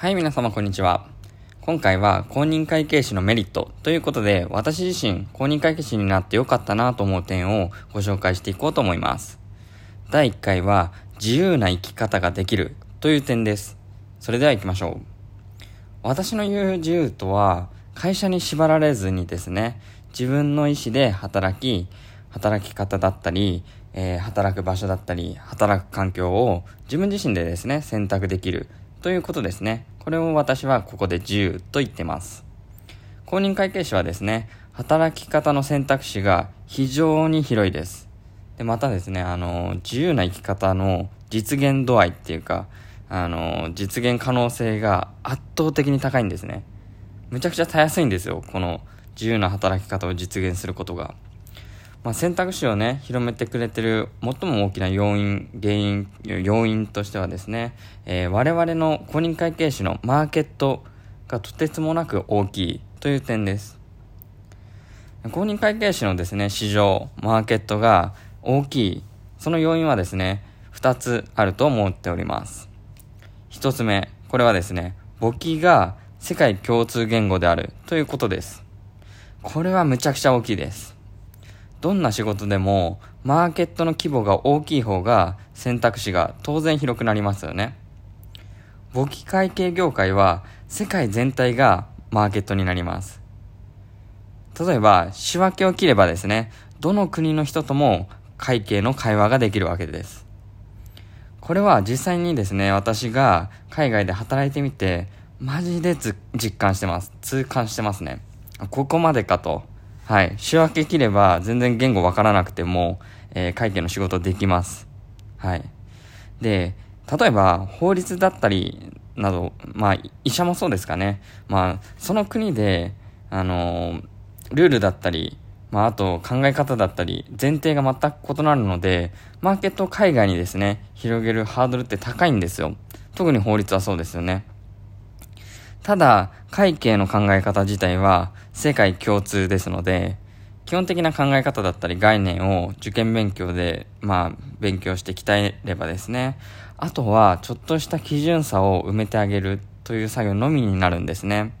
はい、皆様こんにちは。今回は公認会計士のメリットということで、私自身公認会計士になってよかったなと思う点をご紹介していこうと思います。第1回は自由な生き方ができるという点です。それでは行きましょう。私の言う自由とは、会社に縛られずにですね、自分の意思で働き、働き方だったり、えー、働く場所だったり、働く環境を自分自身でですね、選択できるということですね。これを私はここで自由と言ってます。公認会計士はですね、働き方の選択肢が非常に広いです。で、またですね、あの、自由な生き方の実現度合いっていうか、あの、実現可能性が圧倒的に高いんですね。むちゃくちゃたやすいんですよ、この自由な働き方を実現することが。まあ、選択肢をね、広めてくれてる最も大きな要因、原因、要因としてはですね、えー、我々の公認会計士のマーケットがとてつもなく大きいという点です。公認会計士のですね、市場、マーケットが大きい、その要因はですね、二つあると思っております。一つ目、これはですね、簿記が世界共通言語であるということです。これはむちゃくちゃ大きいです。どんな仕事でも、マーケットの規模が大きい方が選択肢が当然広くなりますよね。簿記会計業界は世界全体がマーケットになります。例えば、仕分けを切ればですね、どの国の人とも会計の会話ができるわけです。これは実際にですね、私が海外で働いてみて、マジで実感してます。痛感してますね。ここまでかと。はい。仕分け切れば全然言語わからなくても、えー、会計の仕事できます。はい。で、例えば法律だったりなど、まあ医者もそうですかね。まあその国で、あのー、ルールだったり、まああと考え方だったり、前提が全く異なるので、マーケットを海外にですね、広げるハードルって高いんですよ。特に法律はそうですよね。ただ、会計の考え方自体は世界共通ですので、基本的な考え方だったり概念を受験勉強で、まあ、勉強して鍛えればですね、あとはちょっとした基準差を埋めてあげるという作業のみになるんですね。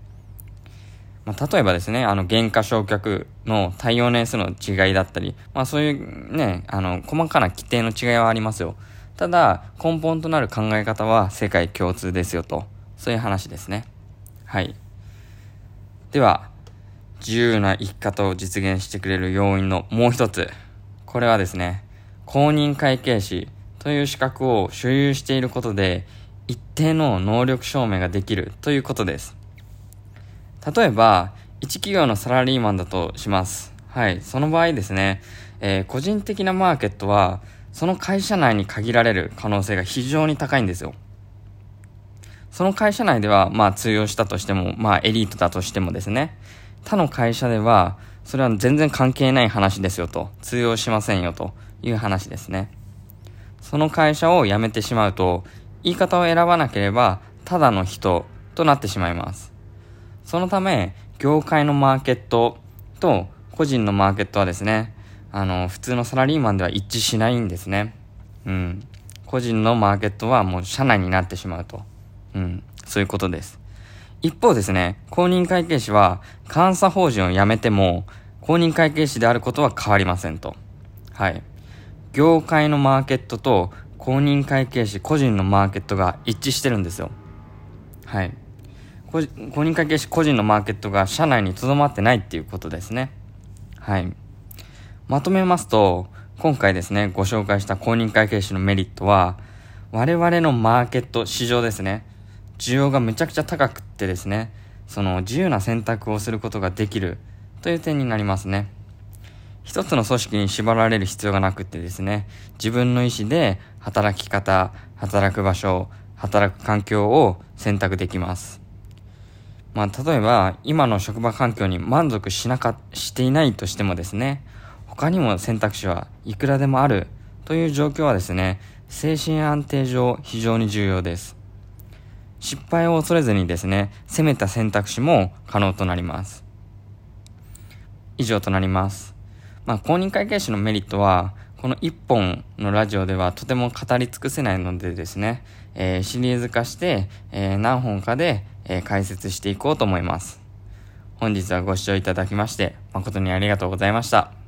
まあ、例えばですね、あの、原価償却の対応年数の違いだったり、まあそういうね、あの、細かな規定の違いはありますよ。ただ、根本となる考え方は世界共通ですよと。そういう話ですね。はい。では、自由な生き方を実現してくれる要因のもう一つ。これはですね、公認会計士という資格を所有していることで、一定の能力証明ができるということです。例えば、一企業のサラリーマンだとします。はい。その場合ですね、えー、個人的なマーケットは、その会社内に限られる可能性が非常に高いんですよ。その会社内では、まあ通用したとしても、まあエリートだとしてもですね、他の会社では、それは全然関係ない話ですよと、通用しませんよという話ですね。その会社を辞めてしまうと、言い方を選ばなければ、ただの人となってしまいます。そのため、業界のマーケットと個人のマーケットはですね、あの、普通のサラリーマンでは一致しないんですね。うん。個人のマーケットはもう社内になってしまうと。うん、そういうことです。一方ですね、公認会計士は監査法人を辞めても公認会計士であることは変わりませんと。はい。業界のマーケットと公認会計士個人のマーケットが一致してるんですよ。はい。公認会計士個人のマーケットが社内に留まってないっていうことですね。はい。まとめますと、今回ですね、ご紹介した公認会計士のメリットは、我々のマーケット、市場ですね。需要がむちゃくちゃ高くってですね、その自由な選択をすることができるという点になりますね。一つの組織に縛られる必要がなくてですね、自分の意思で働き方、働く場所、働く環境を選択できます。まあ、例えば、今の職場環境に満足しなか、していないとしてもですね、他にも選択肢はいくらでもあるという状況はですね、精神安定上非常に重要です。失敗を恐れずにですね、攻めた選択肢も可能となります。以上となります。まあ、公認会計士のメリットは、この1本のラジオではとても語り尽くせないのでですね、えー、シリーズ化して、えー、何本かで、えー、解説していこうと思います。本日はご視聴いただきまして誠にありがとうございました。